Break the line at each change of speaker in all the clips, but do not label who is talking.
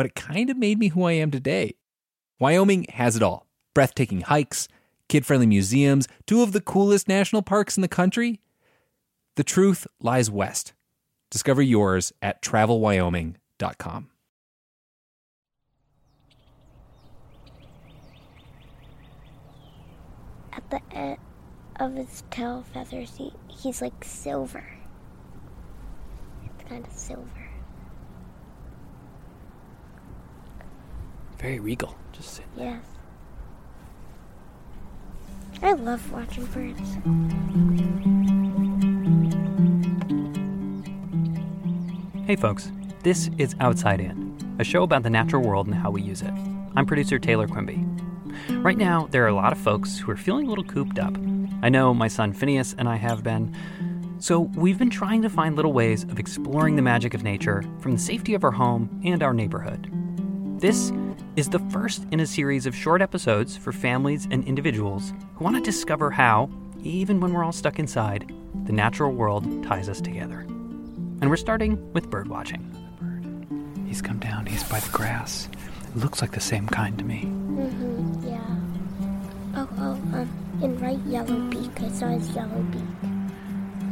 but it kind of made me who I am today. Wyoming has it all breathtaking hikes, kid friendly museums, two of the coolest national parks in the country. The truth lies west. Discover yours at travelwyoming.com.
at the end of his tail feathers, he, he's like silver. It's kind of silver.
Very regal. Just sit.
Yes. I love watching birds.
Hey, folks. This is Outside In, a show about the natural world and how we use it. I'm producer Taylor Quimby. Right now, there are a lot of folks who are feeling a little cooped up. I know my son Phineas and I have been. So, we've been trying to find little ways of exploring the magic of nature from the safety of our home and our neighborhood. This is the first in a series of short episodes for families and individuals who want to discover how, even when we're all stuck inside, the natural world ties us together. And we're starting with bird watching. He's come down, he's by the grass. It looks like the same kind to me.
Mm-hmm, yeah. Oh, oh, um, in right yellow beak. I saw his yellow beak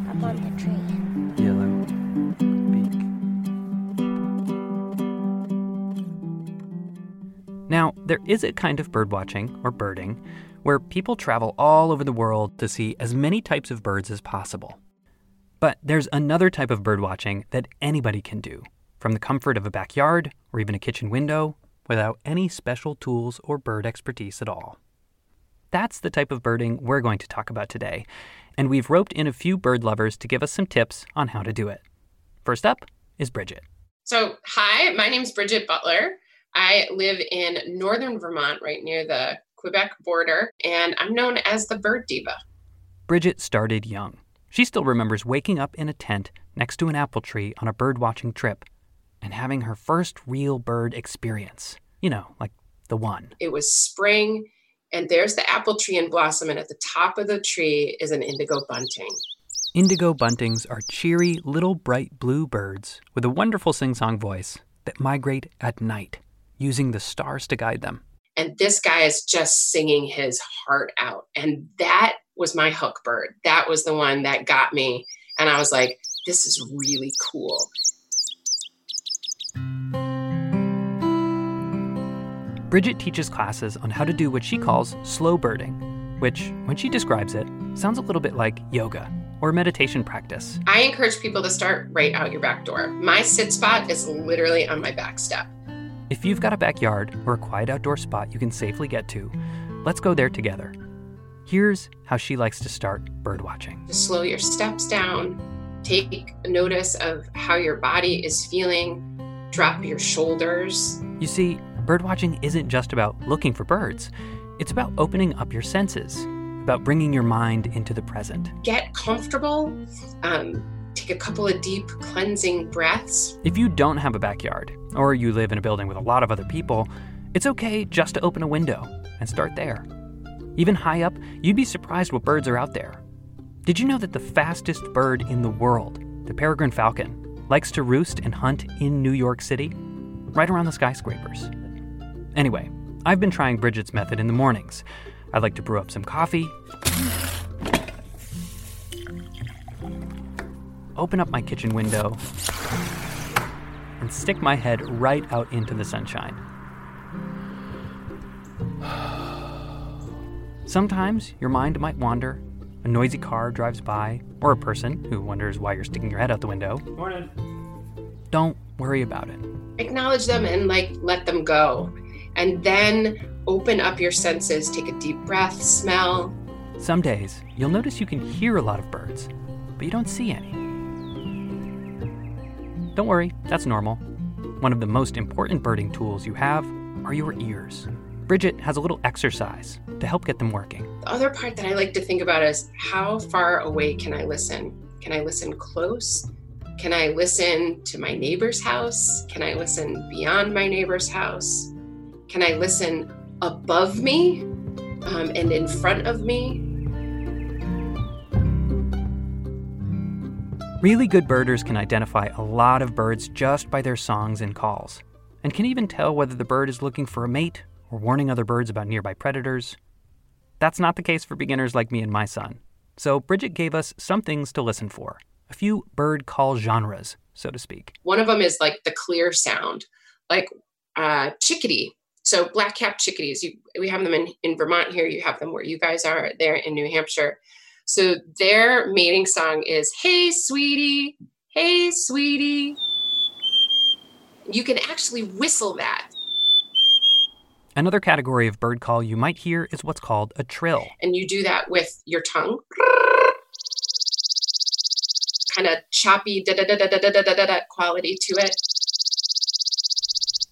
up on the tree.
Yellow there is a kind of birdwatching, or birding, where people travel all over the world to see as many types of birds as possible. But there's another type of birdwatching that anybody can do, from the comfort of a backyard or even a kitchen window without any special tools or bird expertise at all. That's the type of birding we're going to talk about today, and we've roped in a few bird lovers to give us some tips on how to do it. First up is Bridget.
So, hi, my name's Bridget Butler. I live in northern Vermont, right near the Quebec border, and I'm known as the Bird Diva.
Bridget started young. She still remembers waking up in a tent next to an apple tree on a bird watching trip and having her first real bird experience. You know, like the one.
It was spring, and there's the apple tree in blossom, and at the top of the tree is an indigo bunting.
Indigo buntings are cheery little bright blue birds with a wonderful sing song voice that migrate at night, using the stars to guide them.
And this guy is just singing his heart out. And that was my hook bird. That was the one that got me. And I was like, this is really cool.
Bridget teaches classes on how to do what she calls slow birding, which, when she describes it, sounds a little bit like yoga or meditation practice.
I encourage people to start right out your back door. My sit spot is literally on my back step.
If you've got a backyard or a quiet outdoor spot you can safely get to, let's go there together. Here's how she likes to start birdwatching.
To slow your steps down, take notice of how your body is feeling, drop your shoulders.
You see, birdwatching isn't just about looking for birds, it's about opening up your senses, about bringing your mind into the present.
Get comfortable. Um, take a couple of deep cleansing breaths.
If you don't have a backyard, or you live in a building with a lot of other people, it's okay just to open a window and start there. Even high up, you'd be surprised what birds are out there. Did you know that the fastest bird in the world, the peregrine falcon, likes to roost and hunt in New York City? Right around the skyscrapers. Anyway, I've been trying Bridget's method in the mornings. I like to brew up some coffee, open up my kitchen window, and stick my head right out into the sunshine. Sometimes your mind might wander. A noisy car drives by, or a person who wonders why you're sticking your head out the window.
Morning.
Don't worry about it.
Acknowledge them and like let them go. And then open up your senses, take a deep breath, smell.
Some days, you'll notice you can hear a lot of birds, but you don't see any. Don't worry, that's normal. One of the most important birding tools you have are your ears. Bridget has a little exercise to help get them working.
The other part that I like to think about is how far away can I listen? Can I listen close? Can I listen to my neighbor's house? Can I listen beyond my neighbor's house? Can I listen above me um, and in front of me?
Really good birders can identify a lot of birds just by their songs and calls, and can even tell whether the bird is looking for a mate or warning other birds about nearby predators. That's not the case for beginners like me and my son. So Bridget gave us some things to listen for, a few bird call genres, so to speak.
One of them is like the clear sound, like uh, chickadee. So black-capped chickadees, you, we have them in, in Vermont here. You have them where you guys are there in New Hampshire. So their mating song is, hey, sweetie, hey, sweetie. You can actually whistle that.
Another category of bird call you might hear is what's called a trill.
And you do that with your tongue. Kind of choppy da da da da da da da da quality to it.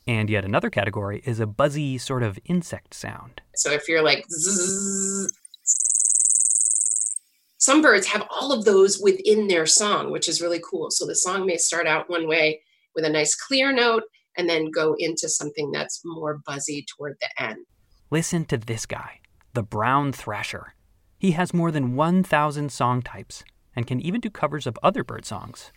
And yet another category is a buzzy sort of insect sound.
So if you're like zzz, some birds have all of those within their song, which is really cool. So the song may start out one way with a nice clear note and then go into something that's more buzzy toward the end.
Listen to this guy, the brown thrasher. He has more than 1,000 song types and can even do covers of other bird songs.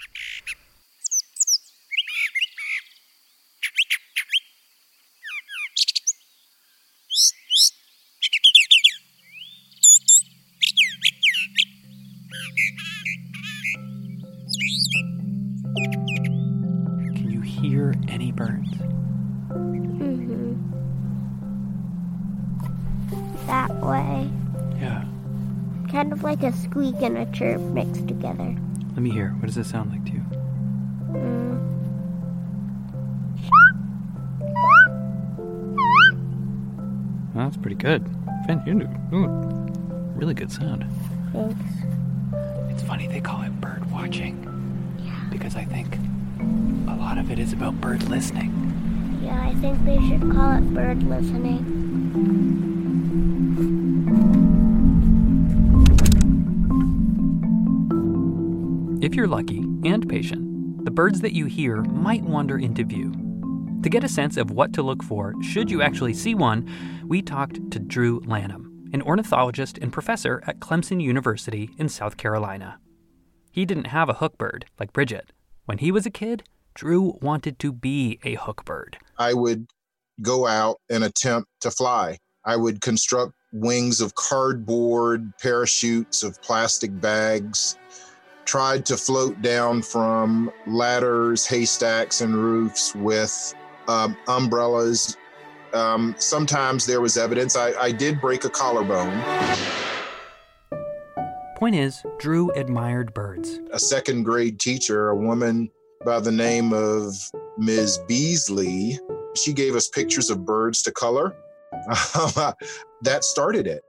Birds?
Mm-hmm. That way.
Yeah.
Kind of like a squeak and a chirp mixed together.
Let me hear. What does it sound like to you?
Mm.
Well, that's pretty good. Finn, you really good sound.
Thanks.
It's funny they call it bird watching Yeah. because I think a lot of it is about bird listening.
Yeah, I think they should call it bird listening.
If you're lucky and patient, the birds that you hear might wander into view. To get a sense of what to look for should you actually see one, we talked to Drew Lanham, an ornithologist and professor at Clemson University in South Carolina. He didn't have a hook bird like Bridget. When he was a kid, Drew wanted to be a hook bird.
I would go out and attempt to fly. I would construct wings of cardboard, parachutes of plastic bags, tried to float down from ladders, haystacks, and roofs with um, umbrellas. Um, sometimes there was evidence. I, I did break a collarbone.
Point is, Drew admired birds.
A second grade teacher, a woman by the name of Ms. Beasley, she gave us pictures of birds to color. that started it.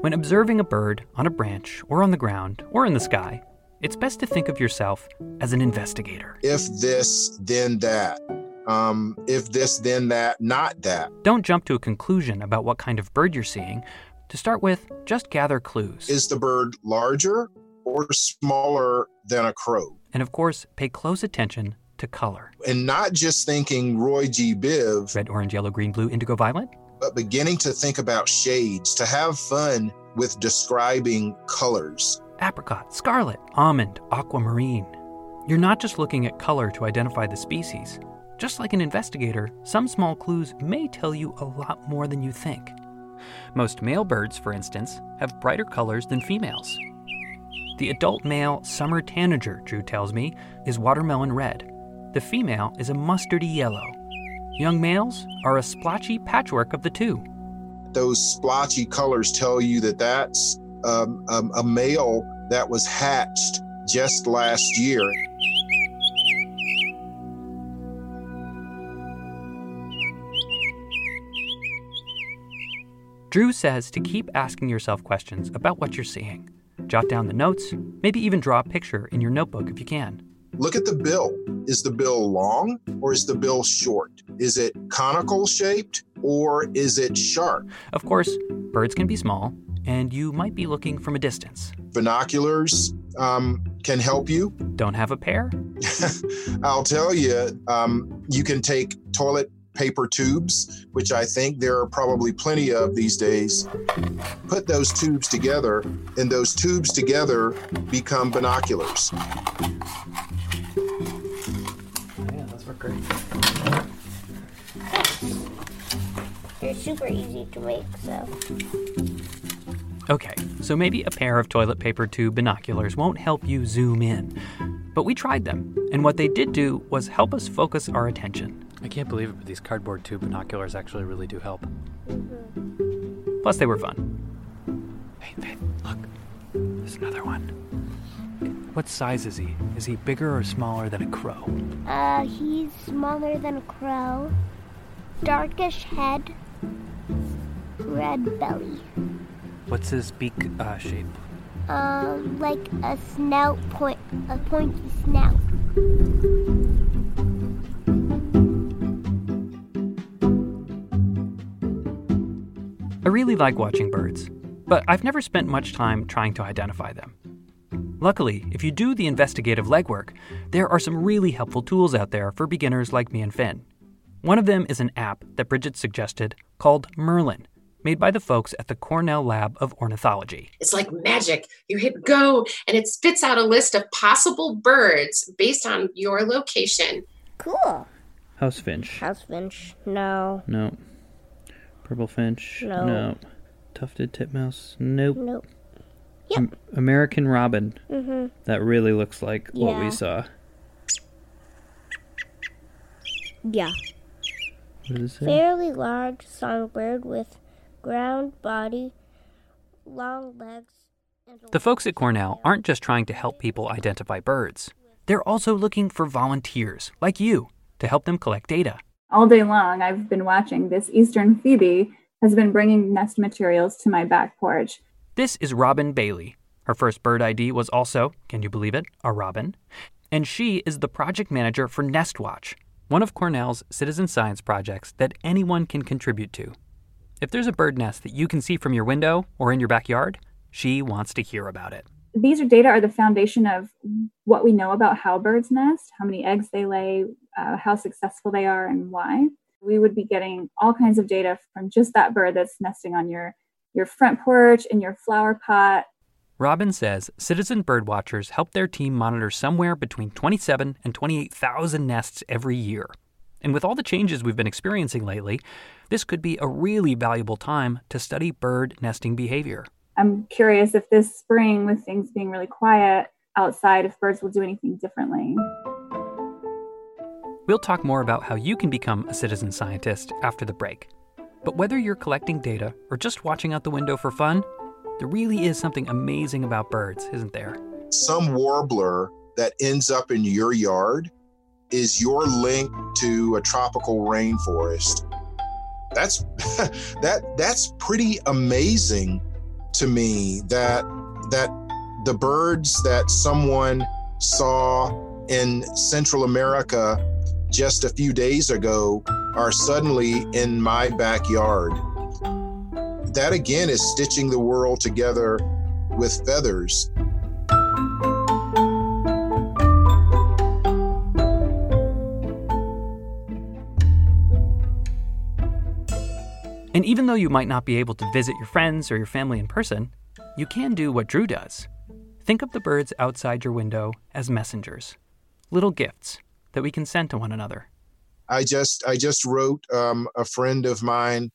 When observing a bird on a branch or on the ground or in the sky, it's best to think of yourself as an investigator.
If this, then that. Um, if this, then that, not that.
Don't jump to a conclusion about what kind of bird you're seeing. To start with, just gather clues.
Is the bird larger or smaller than a crow?
and of course, pay close attention to color.
And not just thinking Roy G. Biv,
Red, orange, yellow, green, blue, indigo, violet.
but beginning to think about shades, to have fun with describing colors.
apricot, scarlet, almond, aquamarine. You're not just looking at color to identify the species. Just like an investigator, some small clues may tell you a lot more than you think. Most male birds, for instance, have brighter colors than females. The adult male summer tanager, Drew tells me, is watermelon red. The female is a mustardy yellow. Young males are a splotchy patchwork of the two.
Those splotchy colors tell you that that's um, um, a male that was hatched just last year.
Drew says to keep asking yourself questions about what you're seeing. Jot down the notes, maybe even draw a picture in your notebook if you can.
Look at the bill. Is the bill long or is the bill short? Is it conical shaped or is it sharp?
Of course, birds can be small, and you might be looking from a distance.
Binoculars um, can help you.
Don't have a pair?
I'll tell you, um, you can take toilet paper tubes, which I think there are probably plenty of these days. Put those tubes together, and those tubes together become binoculars.
Yeah, those work great.
They're super easy to make, so.
Okay, so maybe a pair of toilet paper tube binoculars won't help you zoom in. But we tried them, and what they did do was help us focus our attention.
I can't believe it, but these cardboard tube binoculars actually really do help.
Plus, they were fun.
Hey, Finn, look. There's another one. What size is he? Is he bigger or smaller than a crow?
Uh, he's smaller than a crow, darkish head, red belly.
What's his beak uh, shape?
Um, like a snout point, a pointy snout.
Really like watching birds, but I've never spent much time trying to identify them. Luckily, if you do the investigative legwork, there are some really helpful tools out there for beginners like me and Finn. One of them is an app that Bridget suggested called Merlin, made by the folks at the Cornell Lab of Ornithology.
It's like magic. You hit go and it spits out a list of possible birds based on your location.
Cool.
House finch.
House finch. No.
No. Purple finch.
No.
Tufted titmouse. Nope.
Nope.
Am- American robin.
Mhm.
That really looks like what we saw.
Yeah.
What does it say?
Fairly large songbird with ground body, long legs,
The folks at Cornell aren't just trying to help people identify birds, they're also looking for volunteers like you to help them collect data.
All day long i've been watching this eastern phoebe has been bringing nest materials to my back porch
This is Robyn Bailey. Her first bird ID was also, can you believe it, a robin. And she is the project manager for NestWatch, one of Cornell's citizen science projects that anyone can contribute to. If there's a bird nest that you can see from your window or in your backyard, she wants to hear about it.
These are data are the foundation of what we know about how birds nest how many eggs they lay uh, how successful they are and why we would be getting all kinds of data from just that bird that's nesting on your your front porch in your flower pot
Robyn says citizen bird watchers help their team monitor somewhere between 27 and 28,000 nests every year. And with all the changes we've been experiencing lately, this could be a really valuable time to study bird nesting behavior.
I'm curious if this spring with things being really quiet outside if birds will do anything differently
We'll talk more about how you can become a citizen scientist after the break. But whether you're collecting data or just watching out the window for fun, there really is something amazing about birds, isn't there?
Some warbler that ends up in your yard is your link to a tropical rainforest. that's that that's pretty amazing to me that that the birds that someone saw in Central America just a few days ago are suddenly in my backyard. That again is stitching the world together with feathers.
And even though you might not be able to visit your friends or your family in person, you can do what Drew does. Think of the birds outside your window as messengers, little gifts that we can send to one another.
I just I just wrote um, a friend of mine,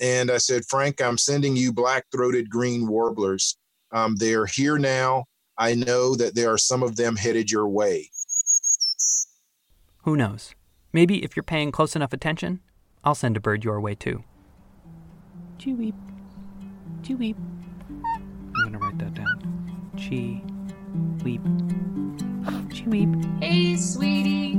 and I said, Frank, I'm sending you black-throated green warblers. Um, they're here now. I know that there are some of them headed your way.
Who knows? Maybe if you're paying close enough attention, I'll send a bird your way too.
Chee-weep. Chee-weep. I'm gonna write that down. Chee weep. Chee weep.
Hey, sweetie.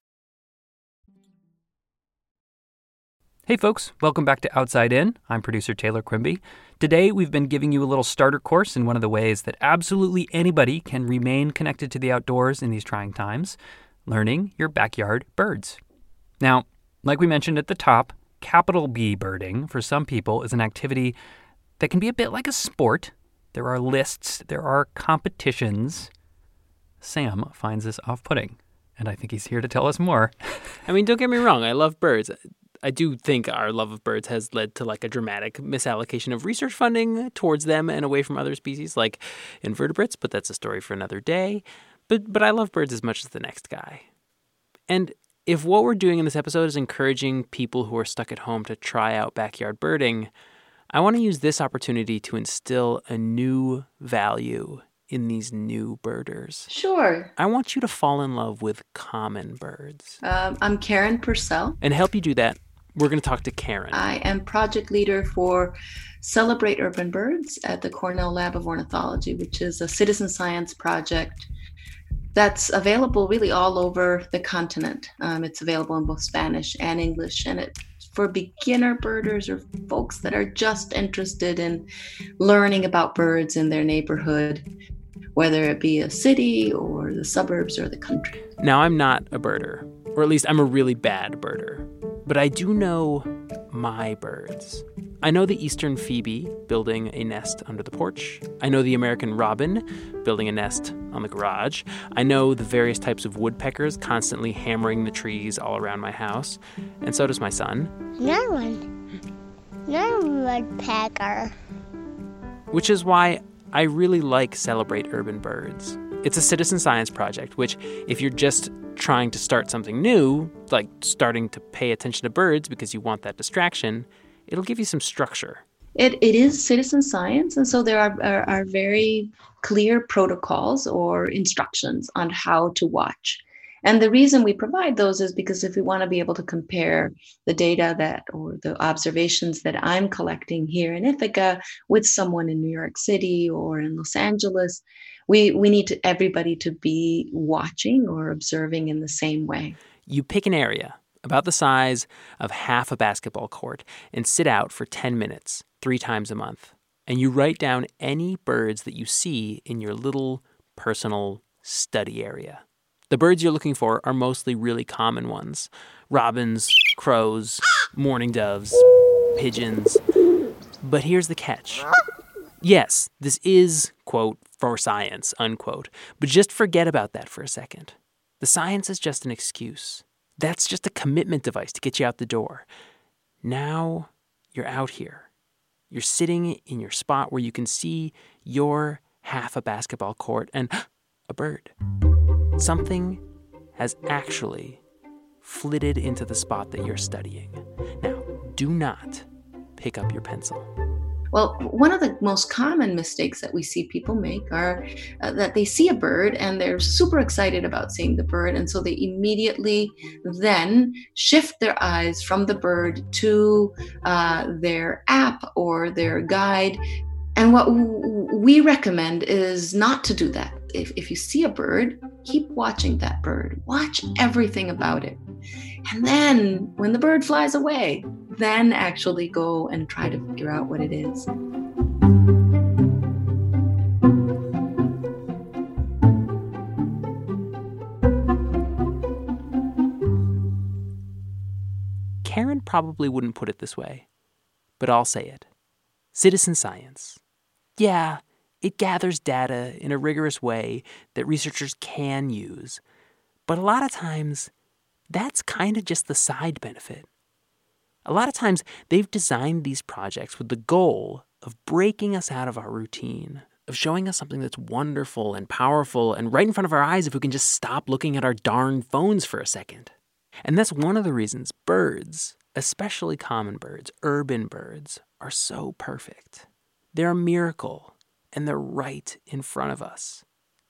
Hey folks, welcome back to Outside In. I'm producer Taylor Quimby. Today we've been giving you a little starter course in one of the ways that absolutely anybody can remain connected to the outdoors in these trying times learning your backyard birds. Now, like we mentioned at the top, capital B birding for some people is an activity that can be a bit like a sport. There are lists, there are competitions. Sam finds this off putting, and I think he's here to tell us more.
I mean, don't get me wrong, I love birds. I do think our love of birds has led to like a dramatic misallocation of research funding towards them and away from other species like invertebrates, but that's a story for another day. But but I love birds as much as the next guy. And if what we're doing in this episode is encouraging people who are stuck at home to try out backyard birding, I want to use this opportunity to instill a new value in these new birders.
Sure.
I want you to fall in love with common birds.
Um, I'm Karen Purcell.
And help you do that, we're going to talk to Karen.
I am project leader for Celebrate Urban Birds at the Cornell Lab of Ornithology, which is a citizen science project that's available really all over the continent. Um, it's available in both Spanish and English, and it's for beginner birders or folks that are just interested in learning about birds in their neighborhood, whether it be a city or the suburbs or the country.
Now, I'm not a birder, or at least I'm a really bad birder. But I do know my birds. I know the eastern phoebe building a nest under the porch. I know the American robin building a nest on the garage. I know the various types of woodpeckers constantly hammering the trees all around my house. And so does my son.
No one. No woodpecker.
Which is why I really like Celebrate Urban Birds. It's a citizen science project, which, if you're just trying to start something new, like starting to pay attention to birds because you want that distraction, it'll give you some structure.
It, it is citizen science, and so there are, are, are very clear protocols or instructions on how to watch. And the reason we provide those is because if we want to be able to compare the data that or the observations that I'm collecting here in Ithaca with someone in New York City or in Los Angeles, we we need to, everybody to be watching or observing in the same way.
You pick an area about the size of half a basketball court and sit out for 10 minutes, 3 times a month. And you write down any birds that you see in your little personal study area. The birds you're looking for are mostly really common ones robins, crows, mourning doves, pigeons. But here's the catch. Yes, this is, quote, for science, unquote. But just forget about that for a second. The science is just an excuse. That's just a commitment device to get you out the door. Now you're out here. You're sitting in your spot where you can see your half a basketball court and a bird. Something has actually flitted into the spot that you're studying. Now, do not pick up your pencil.
Well, one of the most common mistakes that we see people make are uh, that they see a bird and they're super excited about seeing the bird. And so they immediately then shift their eyes from the bird to uh, their app or their guide. And what we recommend is not to do that. If, if you see a bird, keep watching that bird, watch everything about it. And then when the bird flies away, then actually go and try to figure out what it is.
Karen probably wouldn't put it this way, but I'll say it. Citizen science. Yeah, it gathers data in a rigorous way that researchers can use, but a lot of times, that's kind of just the side benefit. A lot of times, they've designed these projects with the goal of breaking us out of our routine, of showing us something that's wonderful and powerful and right in front of our eyes if we can just stop looking at our darn phones for a second. And that's one of the reasons birds, especially common birds, urban birds, are so perfect. They're a miracle, and they're right in front of us.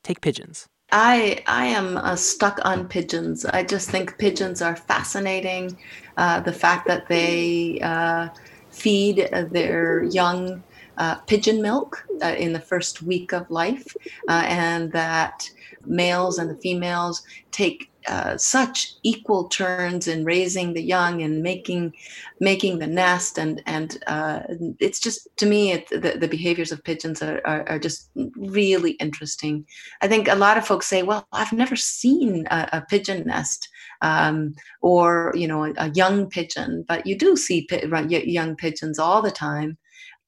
Take pigeons.
I I am uh, stuck on pigeons. I just think pigeons are fascinating. Uh, the fact that they uh, feed their young uh, pigeon milk uh, in the first week of life, uh, and that males and the females take uh, such equal turns in raising the young and making making the nest. And and uh, it's just to me it, the, the behaviors of pigeons are, are, are, just really interesting. I think a lot of folks say well i've never seen a, a pigeon nest um, or you know a, a, young pigeon. But you do see young pigeons all the time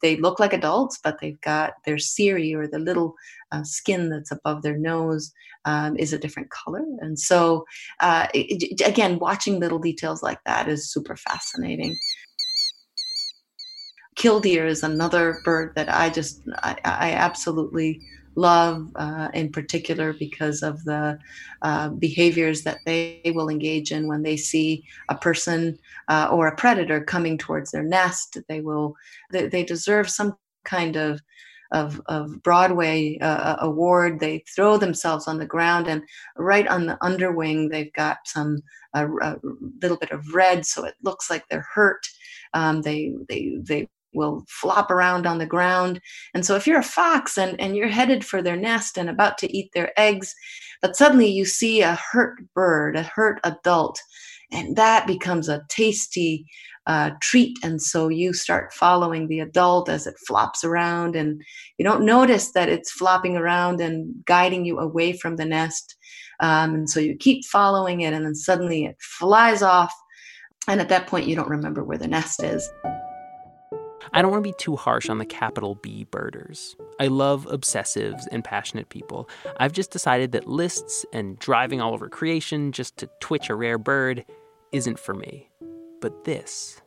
they look like adults, but they've got their cere or the little uh, skin that's above their nose um, is a different color. And so, uh, it, again, watching little details like that is super fascinating. Killdeer is another bird that I just, I, I absolutely love uh, in particular because of the uh, behaviors that they will engage in when they see a person uh, or a predator coming towards their nest they will they, they deserve some kind of of, of Broadway uh, uh, award. They throw themselves on the ground, and right on the underwing, they've got some a, a little bit of red, so it looks like they're hurt. Um, they they they will flop around on the ground. And so if you're a fox and, and you're headed for their nest and about to eat their eggs, but suddenly you see a hurt bird, a hurt adult, and that becomes a tasty uh, treat. And so you start following the adult as it flops around, and you don't notice that it's flopping around and guiding you away from the nest. Um, and so you keep following it, and then suddenly it flies off. And at that point, you don't remember where the nest is.
I don't want to be too harsh on the capital B birders. I love obsessives and passionate people. I've just decided that lists and driving all over creation just to twitch a rare bird isn't for me. But this,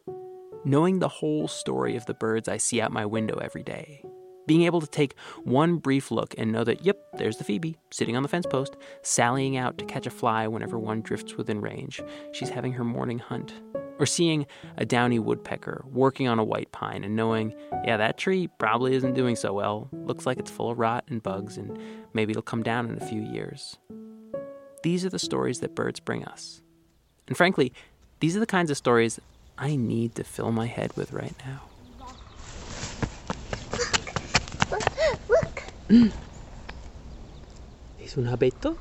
knowing the whole story of the birds I see out my window every day, being able to take one brief look and know that, yep, there's the Phoebe, sitting on the fence post, sallying out to catch a fly whenever one drifts within range. She's having her morning hunt. Or seeing a downy woodpecker working on a white pine and knowing, yeah, that tree probably isn't doing so well. Looks like it's full of rot and bugs, and maybe it'll come down in a few years. These are the stories that birds bring us. And frankly, these are the kinds of stories I need to fill my head with right now.
Look, look. Mm.
¿Es un abeto?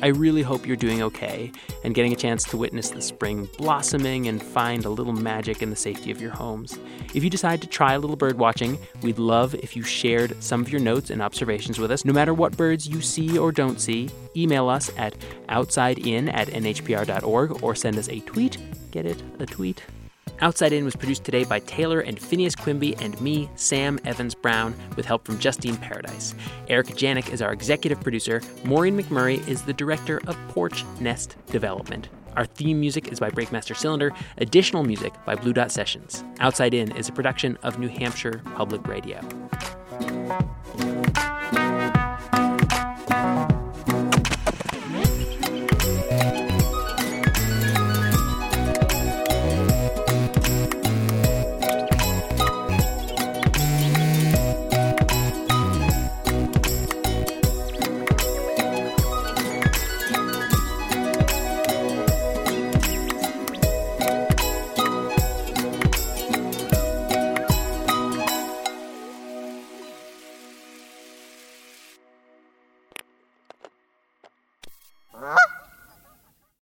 I really hope you're doing okay and getting a chance to witness the spring blossoming and find a little magic in the safety of your homes. If you decide to try a little bird watching, we'd love if you shared some of your notes and observations with us. No matter what birds you see or don't see, email us at outsidein at nhpr.org or send us a tweet. Get it? A tweet? Outside In was produced today by Taylor and Phineas Quimby and me, Sam Evans Brown, with help from Justine Paradise. Erica Janik is our executive producer. Maureen McMurray is the director of Porch Nest Development. Our theme music is by Breakmaster Cylinder, additional music by Blue Dot Sessions. Outside In is a production of New Hampshire Public Radio.